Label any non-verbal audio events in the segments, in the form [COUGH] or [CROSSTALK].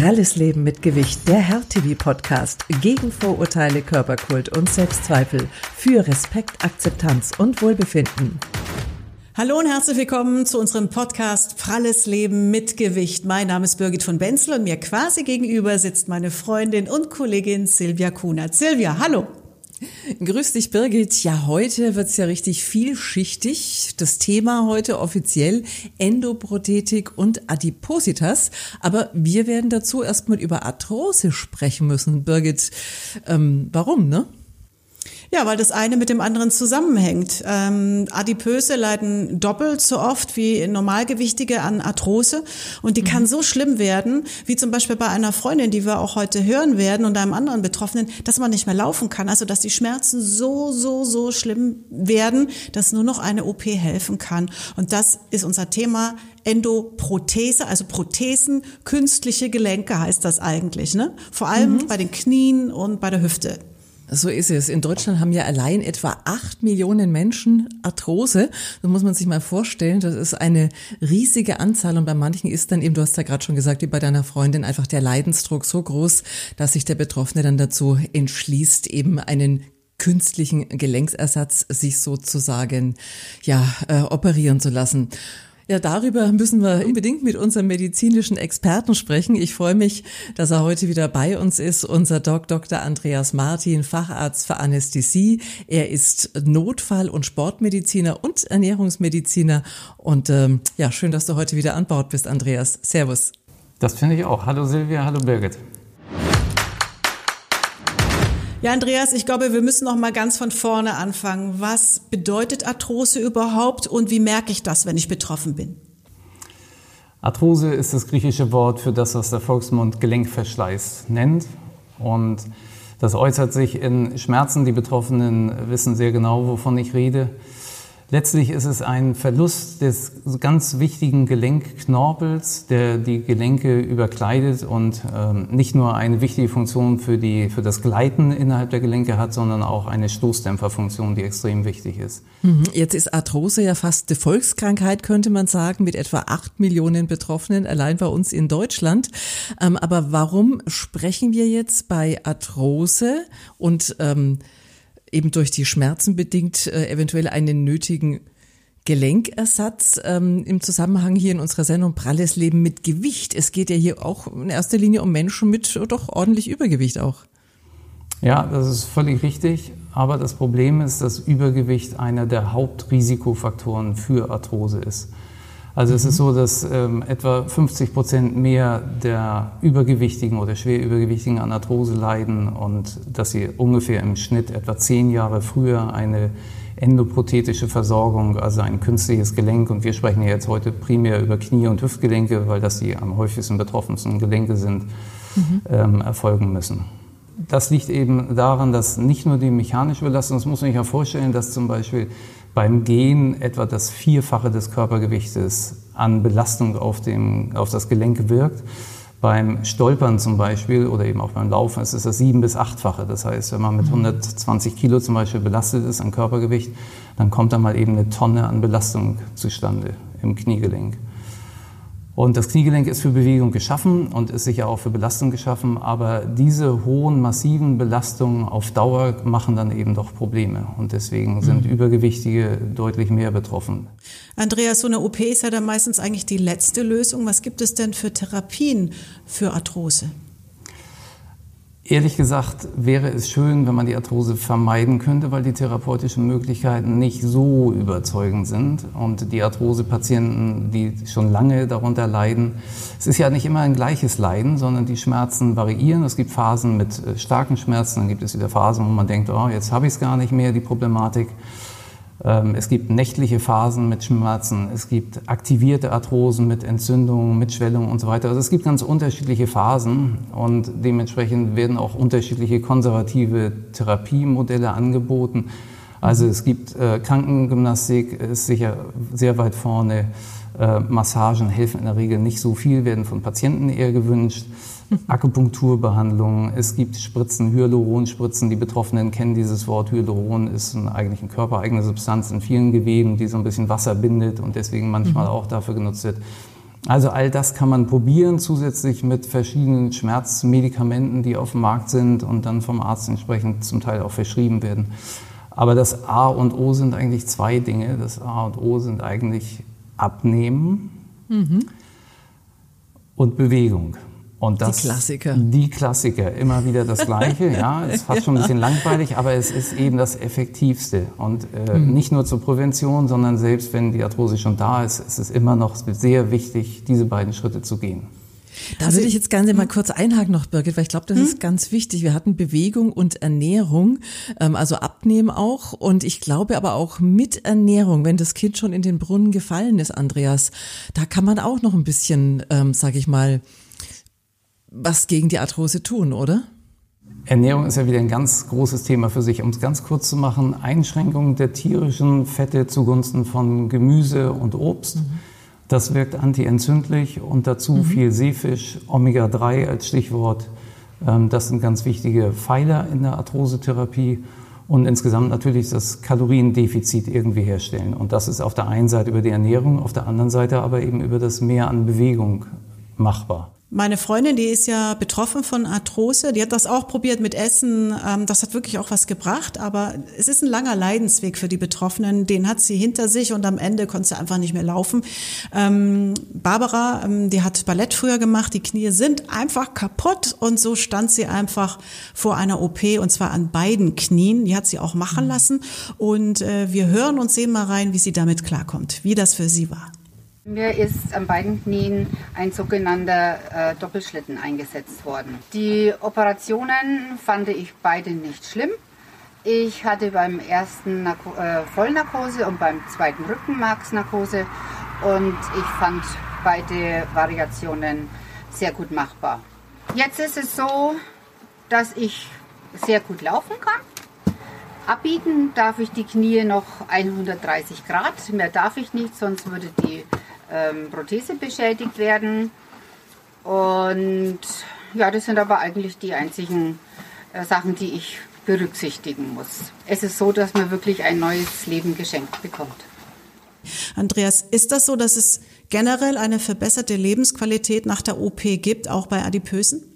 Pralles Leben mit Gewicht, der Herr-TV-Podcast gegen Vorurteile, Körperkult und Selbstzweifel für Respekt, Akzeptanz und Wohlbefinden. Hallo und herzlich willkommen zu unserem Podcast Pralles Leben mit Gewicht. Mein Name ist Birgit von Benzel und mir quasi gegenüber sitzt meine Freundin und Kollegin Silvia Kunert. Silvia, hallo. Grüß dich, Birgit. Ja, heute wird's ja richtig vielschichtig. Das Thema heute offiziell Endoprothetik und Adipositas. Aber wir werden dazu erstmal über Arthrose sprechen müssen. Birgit, ähm, warum, ne? Ja, weil das eine mit dem anderen zusammenhängt. Ähm, Adipöse leiden doppelt so oft wie Normalgewichtige an Arthrose und die mhm. kann so schlimm werden, wie zum Beispiel bei einer Freundin, die wir auch heute hören werden und einem anderen Betroffenen, dass man nicht mehr laufen kann. Also dass die Schmerzen so, so, so schlimm werden, dass nur noch eine OP helfen kann. Und das ist unser Thema Endoprothese, also Prothesen, künstliche Gelenke heißt das eigentlich, ne? Vor allem mhm. bei den Knien und bei der Hüfte. So ist es. In Deutschland haben ja allein etwa acht Millionen Menschen Arthrose. Das muss man sich mal vorstellen. Das ist eine riesige Anzahl und bei manchen ist dann eben, du hast ja gerade schon gesagt, wie bei deiner Freundin, einfach der Leidensdruck so groß, dass sich der Betroffene dann dazu entschließt, eben einen künstlichen Gelenksersatz sich sozusagen ja äh, operieren zu lassen. Ja, darüber müssen wir unbedingt mit unserem medizinischen Experten sprechen. Ich freue mich, dass er heute wieder bei uns ist, unser Doc Dr. Andreas Martin, Facharzt für Anästhesie. Er ist Notfall- und Sportmediziner und Ernährungsmediziner. Und ähm, ja, schön, dass du heute wieder an Bord bist, Andreas. Servus. Das finde ich auch. Hallo Silvia, hallo Birgit. Ja, Andreas, ich glaube, wir müssen noch mal ganz von vorne anfangen. Was bedeutet Arthrose überhaupt und wie merke ich das, wenn ich betroffen bin? Arthrose ist das griechische Wort für das, was der Volksmund Gelenkverschleiß nennt. Und das äußert sich in Schmerzen. Die Betroffenen wissen sehr genau, wovon ich rede. Letztlich ist es ein Verlust des ganz wichtigen Gelenkknorpels, der die Gelenke überkleidet und ähm, nicht nur eine wichtige Funktion für, die, für das Gleiten innerhalb der Gelenke hat, sondern auch eine Stoßdämpferfunktion, die extrem wichtig ist. Mhm. Jetzt ist Arthrose ja fast eine Volkskrankheit, könnte man sagen, mit etwa acht Millionen Betroffenen allein bei uns in Deutschland. Ähm, aber warum sprechen wir jetzt bei Arthrose und ähm, eben durch die Schmerzen bedingt äh, eventuell einen nötigen Gelenkersatz ähm, im Zusammenhang hier in unserer Sendung Pralles Leben mit Gewicht. Es geht ja hier auch in erster Linie um Menschen mit doch ordentlich Übergewicht auch. Ja, das ist völlig richtig. Aber das Problem ist, dass Übergewicht einer der Hauptrisikofaktoren für Arthrose ist. Also mhm. es ist mhm. so, dass ähm, etwa 50 Prozent mehr der Übergewichtigen oder schwer Übergewichtigen an Arthrose leiden und dass sie ungefähr im Schnitt etwa zehn Jahre früher eine endoprothetische Versorgung, also ein künstliches Gelenk, und wir sprechen ja jetzt heute primär über Knie- und Hüftgelenke, weil das die am häufigsten betroffensten Gelenke sind, mhm. ähm, erfolgen müssen. Das liegt eben daran, dass nicht nur die mechanische Belastung, das muss man sich ja vorstellen, dass zum Beispiel beim Gehen etwa das Vierfache des Körpergewichtes an Belastung auf, dem, auf das Gelenk wirkt. Beim Stolpern zum Beispiel oder eben auch beim Laufen ist es das sieben- bis achtfache. Das heißt, wenn man mit 120 mhm. Kilo zum Beispiel belastet ist an Körpergewicht, dann kommt da mal eben eine Tonne an Belastung zustande im Kniegelenk. Und das Kniegelenk ist für Bewegung geschaffen und ist sicher auch für Belastung geschaffen, aber diese hohen, massiven Belastungen auf Dauer machen dann eben doch Probleme. Und deswegen sind mhm. Übergewichtige deutlich mehr betroffen. Andreas, so eine OP ist ja dann meistens eigentlich die letzte Lösung. Was gibt es denn für Therapien für Arthrose? Ehrlich gesagt wäre es schön, wenn man die Arthrose vermeiden könnte, weil die therapeutischen Möglichkeiten nicht so überzeugend sind. Und die Arthrose-Patienten, die schon lange darunter leiden, es ist ja nicht immer ein gleiches Leiden, sondern die Schmerzen variieren. Es gibt Phasen mit äh, starken Schmerzen, dann gibt es wieder Phasen, wo man denkt, oh, jetzt habe ich es gar nicht mehr, die Problematik. Ähm, es gibt nächtliche Phasen mit Schmerzen, es gibt aktivierte Arthrosen mit Entzündungen, mit Schwellungen und so weiter. Also es gibt ganz unterschiedliche Phasen und dementsprechend werden auch unterschiedliche konservative Therapiemodelle angeboten. Also es gibt äh, Krankengymnastik, ist sicher sehr weit vorne. Äh, Massagen helfen in der Regel nicht so viel, werden von Patienten eher gewünscht. Akupunkturbehandlungen, es gibt Spritzen, Hyaluronspritzen. Die Betroffenen kennen dieses Wort. Hyaluron ist ein, eigentlich eine körpereigene Substanz in vielen Geweben, die so ein bisschen Wasser bindet und deswegen manchmal mhm. auch dafür genutzt wird. Also all das kann man probieren, zusätzlich mit verschiedenen Schmerzmedikamenten, die auf dem Markt sind und dann vom Arzt entsprechend zum Teil auch verschrieben werden. Aber das A und O sind eigentlich zwei Dinge. Das A und O sind eigentlich Abnehmen mhm. und Bewegung. Und das, die Klassiker. Die Klassiker, immer wieder das Gleiche. Ja, [LAUGHS] ist fast schon ein bisschen langweilig, aber es ist eben das Effektivste. Und äh, mhm. nicht nur zur Prävention, sondern selbst wenn die Arthrose schon da ist, ist es immer noch sehr wichtig, diese beiden Schritte zu gehen. Da würde ich jetzt gerne mal kurz einhaken noch, Birgit, weil ich glaube, das hm? ist ganz wichtig. Wir hatten Bewegung und Ernährung, ähm, also Abnehmen auch. Und ich glaube aber auch mit Ernährung, wenn das Kind schon in den Brunnen gefallen ist, Andreas, da kann man auch noch ein bisschen, ähm, sage ich mal, was gegen die Arthrose tun, oder? Ernährung ist ja wieder ein ganz großes Thema für sich. Um es ganz kurz zu machen, Einschränkung der tierischen Fette zugunsten von Gemüse und Obst. Mhm. Das wirkt antientzündlich und dazu mhm. viel Seefisch, Omega-3 als Stichwort. Ähm, das sind ganz wichtige Pfeiler in der Arthrosetherapie und insgesamt natürlich das Kaloriendefizit irgendwie herstellen. Und das ist auf der einen Seite über die Ernährung, auf der anderen Seite aber eben über das Mehr an Bewegung machbar. Meine Freundin, die ist ja betroffen von Arthrose, die hat das auch probiert mit Essen. Ähm, das hat wirklich auch was gebracht, aber es ist ein langer Leidensweg für die Betroffenen. Den hat sie hinter sich und am Ende konnte sie einfach nicht mehr laufen. Ähm, Barbara, ähm, die hat Ballett früher gemacht, die Knie sind einfach kaputt und so stand sie einfach vor einer OP und zwar an beiden Knien. Die hat sie auch machen lassen und äh, wir hören und sehen mal rein, wie sie damit klarkommt, wie das für sie war. Mir ist an beiden Knien ein sogenannter äh, Doppelschlitten eingesetzt worden. Die Operationen fand ich beide nicht schlimm. Ich hatte beim ersten Narko äh, Vollnarkose und beim zweiten Rückenmarksnarkose und ich fand beide Variationen sehr gut machbar. Jetzt ist es so, dass ich sehr gut laufen kann. Abbiegen darf ich die Knie noch 130 Grad, mehr darf ich nicht, sonst würde die ähm, Prothese beschädigt werden. Und ja, das sind aber eigentlich die einzigen äh, Sachen, die ich berücksichtigen muss. Es ist so, dass man wirklich ein neues Leben geschenkt bekommt. Andreas, ist das so, dass es generell eine verbesserte Lebensqualität nach der OP gibt, auch bei Adipösen?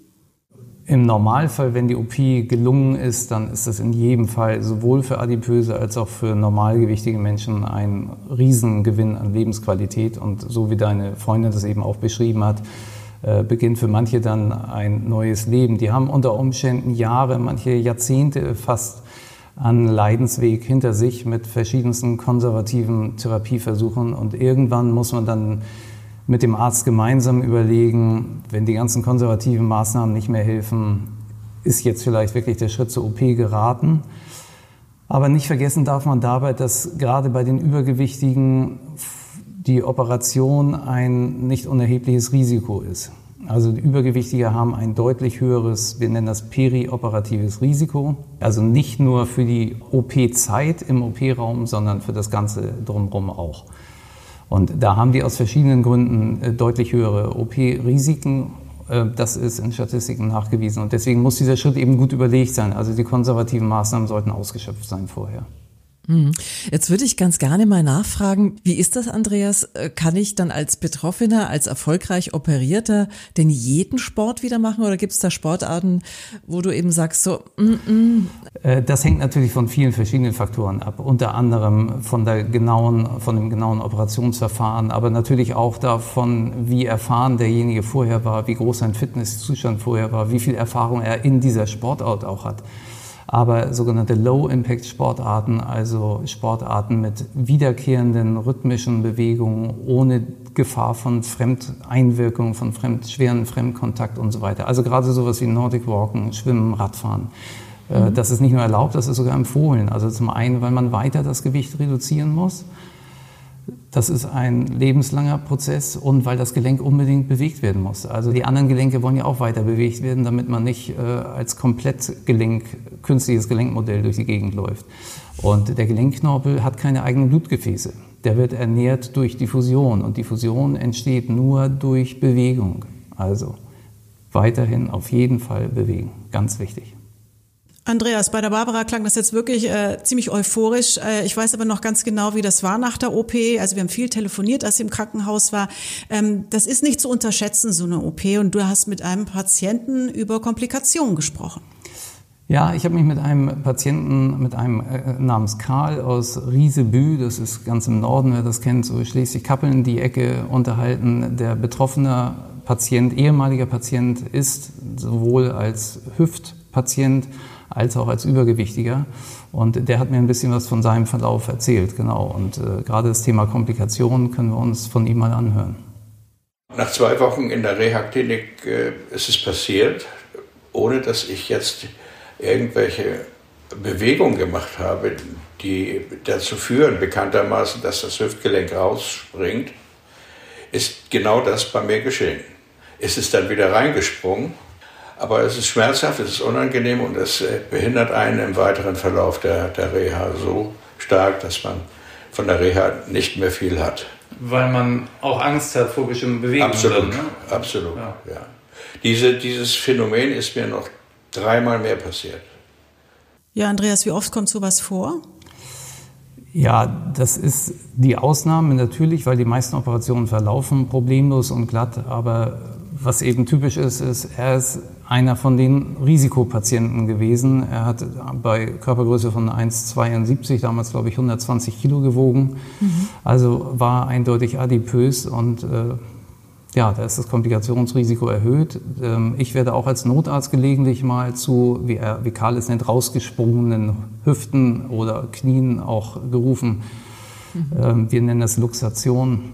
Im Normalfall, wenn die OP gelungen ist, dann ist das in jedem Fall sowohl für Adipöse als auch für normalgewichtige Menschen ein Riesengewinn an Lebensqualität. Und so wie deine Freundin das eben auch beschrieben hat, äh, beginnt für manche dann ein neues Leben. Die haben unter Umständen Jahre, manche Jahrzehnte fast an Leidensweg hinter sich mit verschiedensten konservativen Therapieversuchen. Und irgendwann muss man dann mit dem Arzt gemeinsam überlegen, wenn die ganzen konservativen Maßnahmen nicht mehr helfen, ist jetzt vielleicht wirklich der Schritt zur OP geraten. Aber nicht vergessen darf man dabei, dass gerade bei den Übergewichtigen die Operation ein nicht unerhebliches Risiko ist. Also die Übergewichtige haben ein deutlich höheres, wir nennen das perioperatives Risiko. Also nicht nur für die OP-Zeit im OP-Raum, sondern für das Ganze drumherum auch. Und da haben die aus verschiedenen Gründen äh, deutlich höhere OP-Risiken. Äh, das ist in Statistiken nachgewiesen. Und deswegen muss dieser Schritt eben gut überlegt sein. Also die konservativen Maßnahmen sollten ausgeschöpft sein vorher. Mhm. Jetzt würde ich ganz gerne mal nachfragen, wie ist das, Andreas? Äh, kann ich dann als Betroffener, als erfolgreich Operierter denn jeden Sport wieder machen oder gibt es da Sportarten, wo du eben sagst, so, mm, mm. Das hängt natürlich von vielen verschiedenen Faktoren ab, unter anderem von der genauen, von dem genauen Operationsverfahren, aber natürlich auch davon, wie erfahren derjenige vorher war, wie groß sein Fitnesszustand vorher war, wie viel Erfahrung er in dieser Sportart auch hat aber sogenannte Low-Impact-Sportarten, also Sportarten mit wiederkehrenden rhythmischen Bewegungen ohne Gefahr von Fremdeinwirkung, von fremd, schweren Fremdkontakt und so weiter. Also gerade sowas wie Nordic Walken, Schwimmen, Radfahren. Äh, mhm. Das ist nicht nur erlaubt, das ist sogar empfohlen. Also zum einen, weil man weiter das Gewicht reduzieren muss das ist ein lebenslanger Prozess und weil das Gelenk unbedingt bewegt werden muss. Also die anderen Gelenke wollen ja auch weiter bewegt werden, damit man nicht äh, als komplett Gelenk, künstliches Gelenkmodell durch die Gegend läuft. Und der Gelenkknorpel hat keine eigenen Blutgefäße. Der wird ernährt durch Diffusion und Diffusion entsteht nur durch Bewegung. Also weiterhin auf jeden Fall bewegen, ganz wichtig. Andreas, bei der Barbara klang das jetzt wirklich äh, ziemlich euphorisch. Äh, ich weiß aber noch ganz genau, wie das war nach der OP. Also wir haben viel telefoniert, als sie im Krankenhaus war. Ähm, das ist nicht zu unterschätzen, so eine OP. Und du hast mit einem Patienten über Komplikationen gesprochen. Ja, ich habe mich mit einem Patienten, mit einem äh, namens Karl aus Riesebü, das ist ganz im Norden, wer das kennt, so Schleswig-Kappeln, die Ecke unterhalten. Der betroffene Patient, ehemaliger Patient ist sowohl als Hüftpatient als auch als Übergewichtiger. Und der hat mir ein bisschen was von seinem Verlauf erzählt, genau. Und äh, gerade das Thema Komplikationen können wir uns von ihm mal anhören. Nach zwei Wochen in der Reha-Klinik äh, ist es passiert, ohne dass ich jetzt irgendwelche Bewegungen gemacht habe, die dazu führen, bekanntermaßen, dass das Hüftgelenk rausspringt, ist genau das bei mir geschehen. Es ist dann wieder reingesprungen aber es ist schmerzhaft, es ist unangenehm und es äh, behindert einen im weiteren Verlauf der, der Reha so stark, dass man von der Reha nicht mehr viel hat. Weil man auch Angst hat vor bestimmten Bewegungen. Absolut, dann, ne? absolut, ja. ja. Diese, dieses Phänomen ist mir noch dreimal mehr passiert. Ja, Andreas, wie oft kommt sowas vor? Ja, das ist die Ausnahme natürlich, weil die meisten Operationen verlaufen problemlos und glatt. Aber was eben typisch ist, ist, er ist einer von den Risikopatienten gewesen. Er hat bei Körpergröße von 1,72 damals, glaube ich, 120 Kilo gewogen. Mhm. Also war eindeutig adipös und äh, ja, da ist das Komplikationsrisiko erhöht. Ähm, ich werde auch als Notarzt gelegentlich mal zu, wie, er, wie Karl es nennt, rausgesprungenen Hüften oder Knien auch gerufen. Mhm. Ähm, wir nennen das Luxation.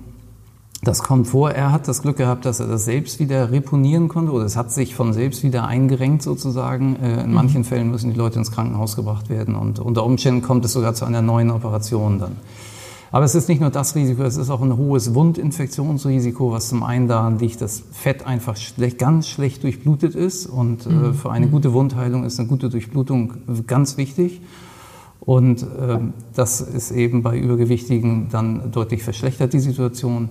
Das kommt vor. Er hat das Glück gehabt, dass er das selbst wieder reponieren konnte oder es hat sich von selbst wieder eingerenkt sozusagen. Äh, in mhm. manchen Fällen müssen die Leute ins Krankenhaus gebracht werden und unter Umständen kommt es sogar zu einer neuen Operation dann. Aber es ist nicht nur das Risiko, es ist auch ein hohes Wundinfektionsrisiko, was zum einen daran liegt, dass Fett einfach schlecht, ganz schlecht durchblutet ist und äh, mhm. für eine gute Wundheilung ist eine gute Durchblutung ganz wichtig. Und äh, das ist eben bei Übergewichtigen dann deutlich verschlechtert, die Situation.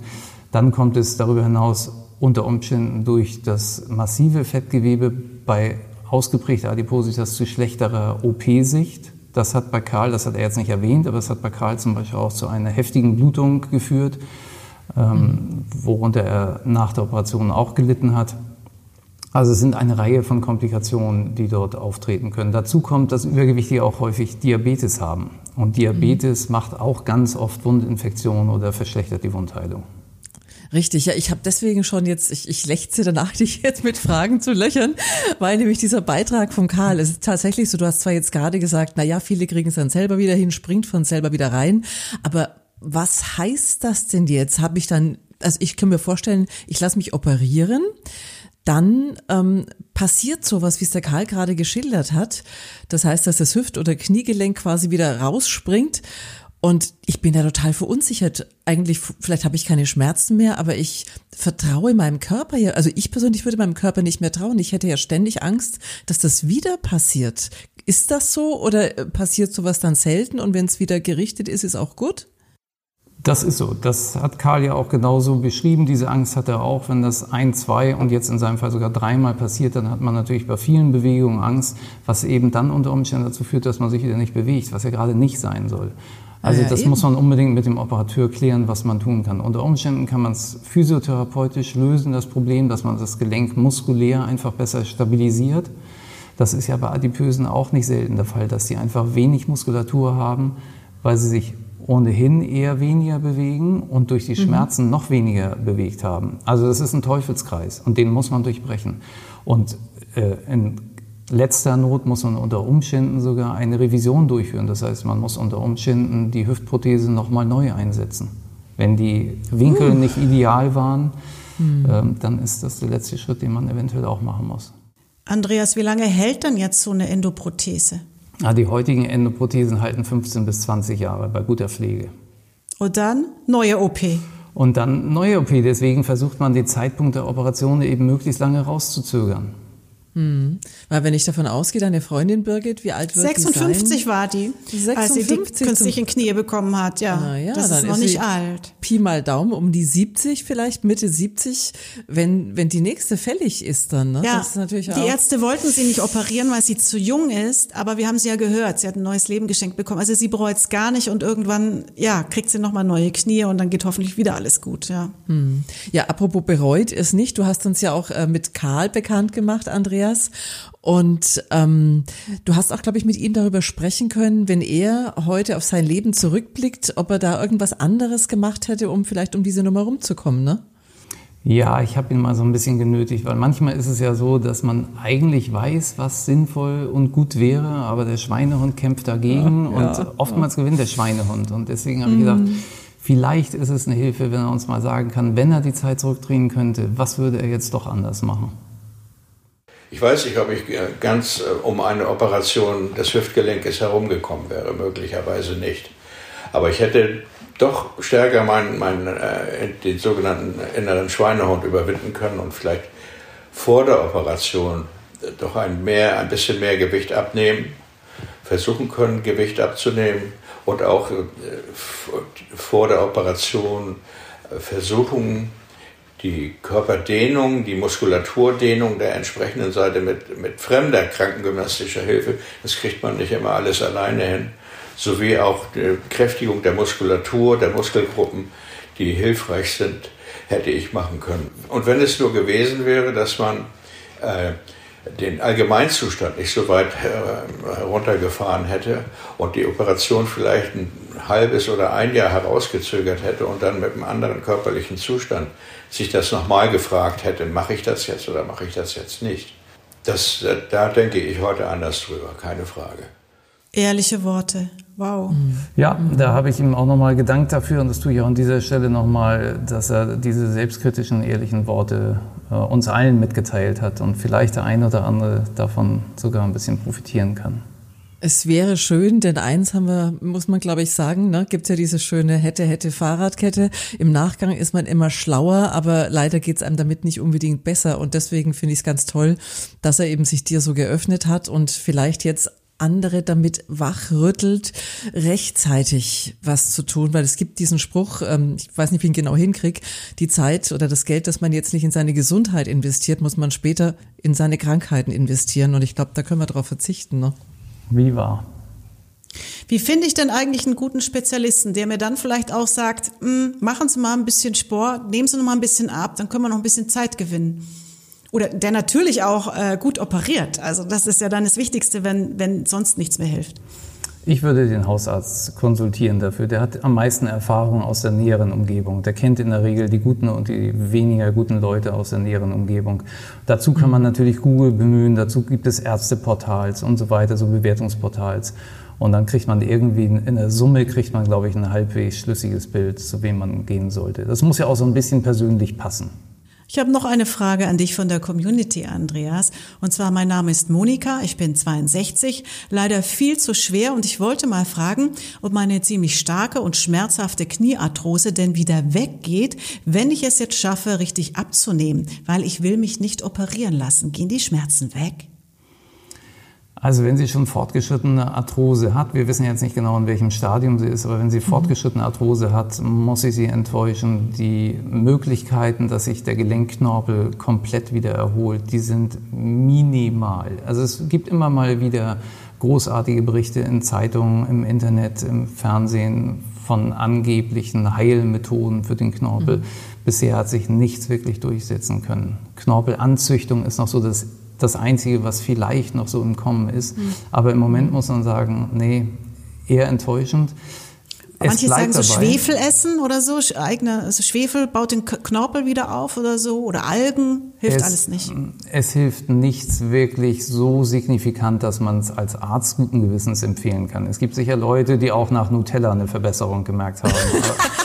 Dann kommt es darüber hinaus unter Umständen durch das massive Fettgewebe bei ausgeprägter Adipositas zu schlechterer OP-Sicht. Das hat bei Karl, das hat er jetzt nicht erwähnt, aber es hat bei Karl zum Beispiel auch zu einer heftigen Blutung geführt, ähm, worunter er nach der Operation auch gelitten hat. Also es sind eine Reihe von Komplikationen, die dort auftreten können. Dazu kommt, dass Übergewichtige auch häufig Diabetes haben. Und Diabetes mhm. macht auch ganz oft Wundinfektionen oder verschlechtert die Wundheilung. Richtig, ja, ich habe deswegen schon jetzt, ich, ich lechze danach, [LAUGHS] dich jetzt mit Fragen zu löchern, weil nämlich dieser Beitrag von Karl, es ist tatsächlich so, du hast zwar jetzt gerade gesagt, na ja, viele kriegen es dann selber wieder hin, springt von selber wieder rein, aber was heißt das denn jetzt? Habe ich dann, also ich kann mir vorstellen, ich lasse mich operieren, dann ähm, passiert sowas, wie es der Karl gerade geschildert hat. Das heißt, dass das Hüft- oder Kniegelenk quasi wieder rausspringt und ich bin da total verunsichert. Eigentlich, vielleicht habe ich keine Schmerzen mehr, aber ich vertraue meinem Körper ja. Also ich persönlich würde meinem Körper nicht mehr trauen. Ich hätte ja ständig Angst, dass das wieder passiert. Ist das so oder äh, passiert sowas dann selten und wenn es wieder gerichtet ist, ist auch gut? Das ist so. Das hat Karl ja auch genauso beschrieben. Diese Angst hat er auch. Wenn das ein, zwei und jetzt in seinem Fall sogar dreimal passiert, dann hat man natürlich bei vielen Bewegungen Angst, was eben dann unter Umständen dazu führt, dass man sich wieder nicht bewegt, was ja gerade nicht sein soll. Also das eben. muss man unbedingt mit dem Operateur klären, was man tun kann. Unter Umständen kann man es physiotherapeutisch lösen, das Problem, dass man das Gelenk muskulär einfach besser stabilisiert. Das ist ja bei Adipösen auch nicht selten der Fall, dass sie einfach wenig Muskulatur haben, weil sie sich ohnehin eher weniger bewegen und durch die mhm. Schmerzen mhm. noch weniger bewegt haben. Also das ist ein Teufelskreis und den muss man durchbrechen. Und äh, in letzter Not muss man unter Umständen sogar eine Revision durchführen. Das heißt, man muss unter Umständen die Hüftprothese nochmal neu einsetzen. Wenn die Winkel uh. nicht ideal waren, hm. ähm, dann ist das der letzte Schritt, den man eventuell auch machen muss. Andreas, wie lange hält dann jetzt so eine Endoprothese? Ja, die heutigen Endoprothesen halten 15 bis 20 Jahre bei guter Pflege. Und dann neue OP. Und dann neue OP. Deswegen versucht man den Zeitpunkt der Operation eben möglichst lange rauszuzögern. Hm. Weil wenn ich davon ausgehe, deine Freundin Birgit, wie alt wird 56 die sein? war die, 56 als sie die künstlichen Knie bekommen hat. Ja, Ah, ja das ist noch ist nicht alt. Pi mal Daumen um die 70, vielleicht Mitte 70, wenn, wenn die nächste fällig ist dann. Ne? Ja, das ist natürlich die auch. Ärzte wollten sie nicht operieren, weil sie zu jung ist, aber wir haben sie ja gehört, sie hat ein neues Leben geschenkt bekommen. Also sie bereut es gar nicht und irgendwann, ja, kriegt sie nochmal neue Knie und dann geht hoffentlich wieder alles gut, ja. Ja, apropos bereut es nicht. Du hast uns ja auch äh, mit Karl bekannt gemacht, Andreas. Und ähm, du hast auch, glaube ich, mit ihm darüber sprechen können, wenn er heute auf sein Leben zurückblickt, ob er da irgendwas anderes gemacht hätte, um vielleicht um diese Nummer rumzukommen, ne? Ja, ich habe ihn mal so ein bisschen genötigt, weil manchmal ist es ja so, dass man eigentlich weiß, was sinnvoll und gut wäre, aber der Schweinehund kämpft dagegen Ja, und ja, oftmals gewinnt der Schweinehund. Und deswegen habe ich gedacht, vielleicht ist es eine Hilfe, wenn er uns mal sagen kann, wenn er die Zeit zurückdrehen könnte, was würde er jetzt doch anders machen? Ich weiß nicht, ob ich äh, ganz äh, um eine Operation des Hüftgelenkes herumgekommen wäre, möglicherweise nicht. Aber ich hätte doch stärker meinen, meinen, äh, den sogenannten inneren Schweinehund überwinden können und vielleicht vor der Operation doch ein, mehr, ein bisschen mehr Gewicht abnehmen, versuchen können, Gewicht abzunehmen und auch vor der Operation versuchen, die Körperdehnung, die Muskulaturdehnung der entsprechenden Seite mit, mit fremder krankengymnastischer Hilfe, das kriegt man nicht immer alles alleine hin, sowie auch die Kräftigung der Muskulatur, der Muskelgruppen, die hilfreich sind, hätte ich machen können. Und wenn es nur gewesen wäre, dass man äh, den Allgemeinzustand nicht so weit heruntergefahren hätte und die Operation vielleicht ein halbes oder ein Jahr herausgezögert hätte und dann mit einem anderen körperlichen Zustand sich das nochmal gefragt hätte, mache ich das jetzt oder mache ich das jetzt nicht. Das, da denke ich heute anders drüber, keine Frage. Ehrliche Worte. Wow. Ja, da habe ich ihm auch nochmal gedankt dafür und das tue ich auch an dieser Stelle nochmal, dass er diese selbstkritischen, ehrlichen Worte äh, uns allen mitgeteilt hat und vielleicht der ein oder andere davon sogar ein bisschen profitieren kann. Es wäre schön, denn eins haben wir, muss man glaube ich sagen, ne, gibt ja diese schöne hätte, hätte Fahrradkette. Im Nachgang ist man immer schlauer, aber leider geht's einem damit nicht unbedingt besser. Und deswegen finde ich es ganz toll, dass er eben sich dir so geöffnet hat und vielleicht jetzt andere damit wachrüttelt, rechtzeitig was zu tun, weil es gibt diesen Spruch, ähm, ich weiß nicht, wie ich ihn genau hinkrieg, die Zeit oder das Geld, das man jetzt nicht in seine Gesundheit investiert, muss man später in seine Krankheiten investieren und ich glaube, da können wir darauf verzichten. Ne? Wie war? Wie finde ich denn eigentlich einen guten Spezialisten, der mir dann vielleicht auch sagt, "Hm, machen Sie mal ein bisschen Sport, nehmen Sie noch mal ein bisschen ab, dann können wir noch ein bisschen Zeit gewinnen. Oder der natürlich auch äh, gut operiert. Also das ist ja dann das Wichtigste, wenn, wenn sonst nichts mehr hilft. Ich würde den Hausarzt konsultieren dafür. Der hat am meisten Erfahrung aus der näheren Umgebung. Der kennt in der Regel die guten und die weniger guten Leute aus der näheren Umgebung. Dazu kann man natürlich Google bemühen, dazu gibt es Ärzteportals und so weiter, so Bewertungsportals. Und dann kriegt man irgendwie, in der Summe kriegt man, glaube ich, ein halbwegs schlüssiges Bild, zu wem man gehen sollte. Das muss ja auch so ein bisschen persönlich passen. Ich habe noch eine Frage an dich von der Community, Andreas. Und zwar, mein Name ist Monika, ich bin 62, leider viel zu schwer und ich wollte mal fragen, ob meine ziemlich starke und schmerzhafte Kniearthrose denn wieder weggeht, wenn ich es jetzt schaffe, richtig abzunehmen, weil ich will mich nicht operieren lassen. Gehen die Schmerzen weg? Also wenn sie schon fortgeschrittene Arthrose hat, wir wissen jetzt nicht genau, in welchem Stadium sie ist, aber wenn sie fortgeschrittene Arthrose hat, muss ich sie enttäuschen. Die Möglichkeiten, dass sich der Gelenkknorpel komplett wieder erholt, die sind minimal. Also es gibt immer mal wieder großartige Berichte in Zeitungen, im Internet, im Fernsehen von angeblichen Heilmethoden für den Knorpel. Bisher hat sich nichts wirklich durchsetzen können. Knorpelanzüchtung ist noch so das das Einzige, was vielleicht noch so im Kommen ist. Mhm. Aber im Moment muss man sagen, nee, eher enttäuschend. Manche sagen so dabei. Schwefel essen oder so, eigene, also Schwefel baut den Knorpel wieder auf oder so, oder Algen, hilft es, alles nicht. Es hilft nichts wirklich so signifikant, dass man es als Arzt guten Gewissens empfehlen kann. Es gibt sicher Leute, die auch nach Nutella eine Verbesserung gemerkt haben. [LAUGHS]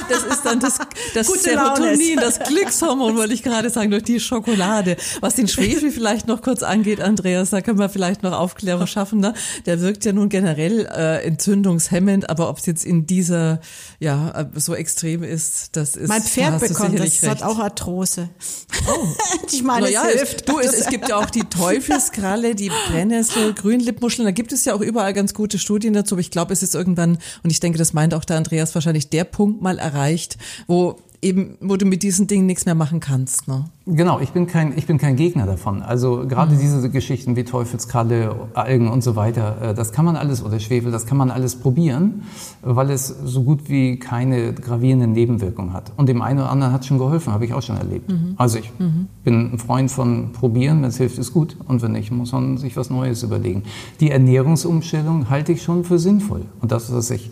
Das ist dann das, das Serotonin, das Glückshormon, wollte ich gerade sagen, durch die Schokolade. Was den Schwefel vielleicht noch kurz angeht, Andreas, da können wir vielleicht noch Aufklärung schaffen. Ne? Der wirkt ja nun generell äh, entzündungshemmend, aber ob es jetzt in dieser äh, ja so extrem ist, das ist mein Pferd da bekommt, das recht. hat auch Arthrose. Oh. [LAUGHS] ich meine, naja, es hilft. Du, es, es gibt ja auch die [LAUGHS] Teufelskralle, die Brennnessel, Grünlippmuscheln. Da gibt es ja auch überall ganz gute Studien dazu. Aber ich glaube, es ist irgendwann und ich denke, das meint auch der Andreas wahrscheinlich der Punkt mal erreicht, wo eben, wo du mit diesen Dingen nichts mehr machen kannst. Ne? Genau, ich bin kein, ich bin kein Gegner davon. Also gerade mhm. diese Geschichten wie Teufelskralle, Algen und so weiter, äh, das kann man alles, oder Schwefel, das kann man alles probieren, weil es so gut wie keine gravierenden Nebenwirkungen hat. Und dem einen oder anderen hat es schon geholfen, habe ich auch schon erlebt. Mhm. Also ich mhm. bin ein Freund von probieren, wenn es hilft, ist gut. Und wenn nicht, muss man sich was Neues überlegen. Die Ernährungsumstellung halte ich schon für sinnvoll. Und das, was ich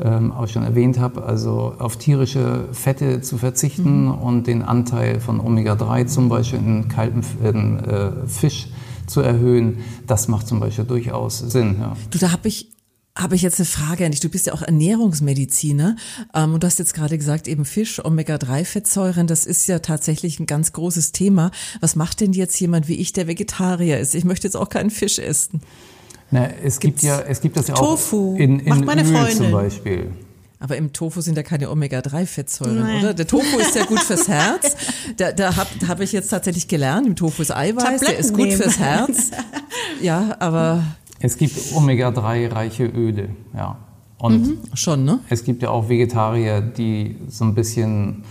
ähm, auch schon erwähnt habe, also auf tierische Fette zu verzichten mhm. und den Anteil von Omega-3 zum Beispiel in kaltem in, äh, Fisch zu erhöhen, das macht zum Beispiel durchaus Sinn. Ja. Du, da habe ich habe ich jetzt eine Frage an dich. Du bist ja auch Ernährungsmediziner ähm, und du hast jetzt gerade gesagt, eben Fisch, Omega-3-Fettsäuren, das ist ja tatsächlich ein ganz großes Thema. Was macht denn jetzt jemand wie ich, der Vegetarier ist? Ich möchte jetzt auch keinen Fisch essen. Na, es gibt ja, es gibt das ja Tofu. auch in, in Macht meine Öl Freundin. zum Beispiel. Aber im Tofu sind ja keine Omega-3-Fettsäuren, oder? Der Tofu ist ja gut fürs Herz. [LAUGHS] Da, da habe hab ich jetzt tatsächlich gelernt, im Tofu ist Eiweiß, der ist gut nehmen. fürs Herz. [LAUGHS] Ja, aber Es gibt Omega-3-reiche Öle, ja. Und mhm, schon, ne? es gibt ja auch Vegetarier, die so ein bisschen,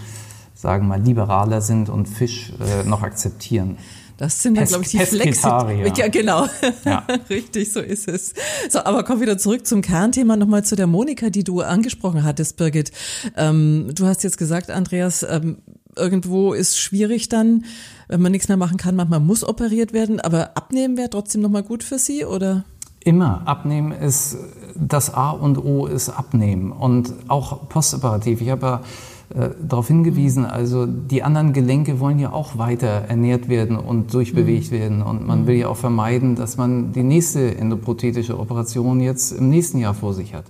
sagen wir mal, liberaler sind und Fisch äh, noch akzeptieren. Das sind Pes- glaube ich, die Flexit. Pesketarier. Ja, genau. Ja. [LAUGHS] Richtig, so ist es. So, aber komm wieder zurück zum Kernthema, nochmal zu der Monika, die du angesprochen hattest, Birgit. Ähm, du hast jetzt gesagt, Andreas, ähm, irgendwo ist schwierig dann, wenn man nichts mehr machen kann. Manchmal muss operiert werden, aber abnehmen wäre trotzdem nochmal gut für Sie, oder? Immer. Abnehmen ist, das A und O ist Abnehmen. Und auch postoperativ. Ich habe ja äh, darauf hingewiesen, also die anderen Gelenke wollen ja auch weiter ernährt werden und durchbewegt werden. Und man will ja auch vermeiden, dass man die nächste endoprothetische Operation jetzt im nächsten Jahr vor sich hat.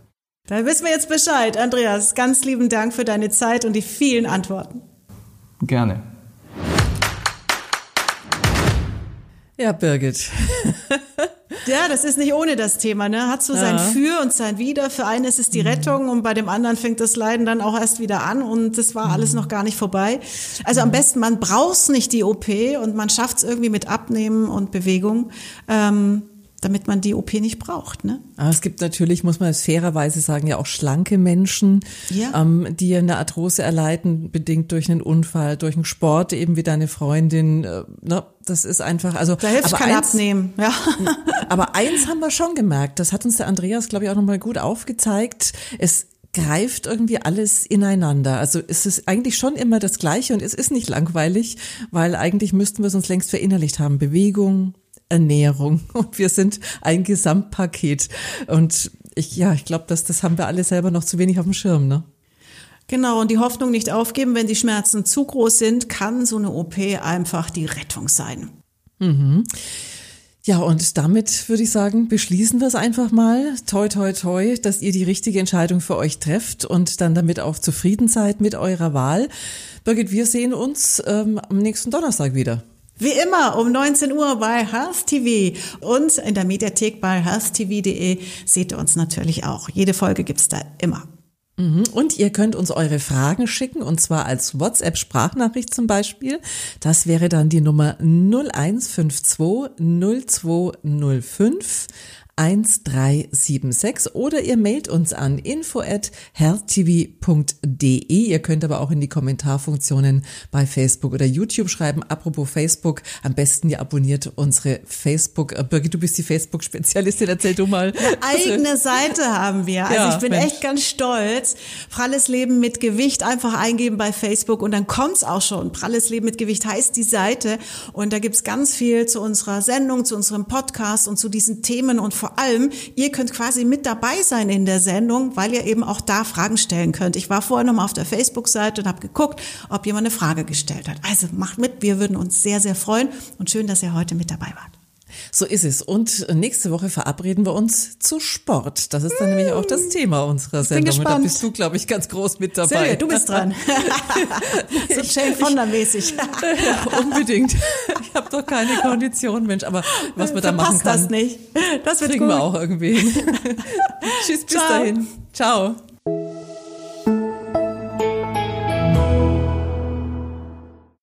Da wissen wir jetzt Bescheid. Andreas, ganz lieben Dank für deine Zeit und die vielen Antworten. Gerne. Ja, Birgit. [LAUGHS] Ja, das ist nicht ohne das Thema, ne? Hat so sein Ja. Für und sein Wider. Für einen ist es die Rettung und bei dem anderen fängt das Leiden dann auch erst wieder an und das war alles noch gar nicht vorbei. Also am besten, man braucht's nicht die OP und man schafft's irgendwie mit Abnehmen und Bewegung, ähm, damit man die OP nicht braucht, ne? Aber es gibt natürlich, muss man es fairerweise sagen, ja auch schlanke Menschen, Ja. ähm, die eine Arthrose erleiden, bedingt durch einen Unfall, durch einen Sport, eben wie deine Freundin. Äh, ne? Das ist einfach, also Da hilft aber kein eins, Abnehmen, ja. [LAUGHS] Aber eins haben wir schon gemerkt, das hat uns der Andreas, glaube ich, auch nochmal gut aufgezeigt. Es greift irgendwie alles ineinander. Also es ist eigentlich schon immer das Gleiche und es ist nicht langweilig, weil eigentlich müssten wir es uns längst verinnerlicht haben. Bewegung, Ernährung [LAUGHS] und wir sind ein Gesamtpaket. Und ich, ja, ich glaube, dass das haben wir alle selber noch zu wenig auf dem Schirm, ne? Genau, und die Hoffnung nicht aufgeben, wenn die Schmerzen zu groß sind, kann so eine OP einfach die Rettung sein. Ja, und damit würde ich sagen, beschließen wir es einfach mal. Toi, toi, toi, dass ihr die richtige Entscheidung für euch trefft und dann damit auch zufrieden seid mit eurer Wahl. Birgit, wir sehen uns ähm, am nächsten Donnerstag wieder. Wie immer um 19 Uhr bei Health TV und in der Mediathek bei healthtv.de seht ihr uns natürlich auch. Jede Folge gibt's da immer. Mhm. Und ihr könnt uns eure Fragen schicken, und zwar als WhatsApp-Sprachnachricht zum Beispiel. Das wäre dann die Nummer 0152 0205 1376 oder ihr mailt uns an info at healthtv.de. Ihr könnt aber auch in die Kommentarfunktionen bei Facebook oder YouTube schreiben. Apropos Facebook, am besten ihr abonniert unsere Facebook. Äh, Birgit, du bist die Facebook-Spezialistin, erzähl du mal. Eigene Seite haben wir. Also Ja, ich bin Mensch. echt ganz stolz. Pralles Leben mit Gewicht einfach eingeben bei Facebook und dann kommt's auch schon. Pralles Leben mit Gewicht heißt die Seite und da gibt's ganz viel zu unserer Sendung, zu unserem Podcast und zu diesen Themen und vor allem, ihr könnt quasi mit dabei sein in der Sendung, weil ihr eben auch da Fragen stellen könnt. Ich war vorher noch mal auf der Facebook-Seite und habe geguckt, ob jemand eine Frage gestellt hat. Also macht mit, wir würden uns sehr, sehr freuen und schön, dass ihr heute mit dabei wart. So ist es. Und nächste Woche verabreden wir uns zu Sport. Das ist dann nämlich auch das Thema unserer bin Sendung. Und da bist du, glaube ich, ganz groß mit dabei. Silvia, du bist dran. [LAUGHS] so Jane Fonda-mäßig. Ja, [LAUGHS] unbedingt. Ich habe doch keine Kondition, Mensch. Aber was man da machen kann, das nicht. Das wird kriegen gut. wir auch irgendwie. [LAUGHS] Tschüss, bis Ciao. dahin. Ciao.